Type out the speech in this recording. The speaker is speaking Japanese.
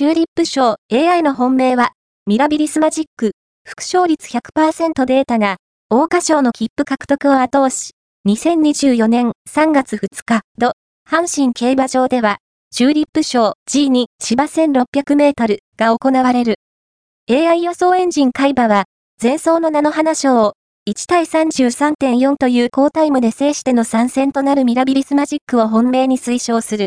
チューリップ賞 AI の本命は、ミラビリスマジック、副賞率100%データが、桜花賞の切符獲得を後押し、2024年3月2日、土、阪神競馬場では、チューリップ賞 G2 芝1600メートルが行われる。AI 予想エンジン海馬は、前走の名の花賞を1対33.4という好タイムで制しての参戦となるミラビリスマジックを本命に推奨する。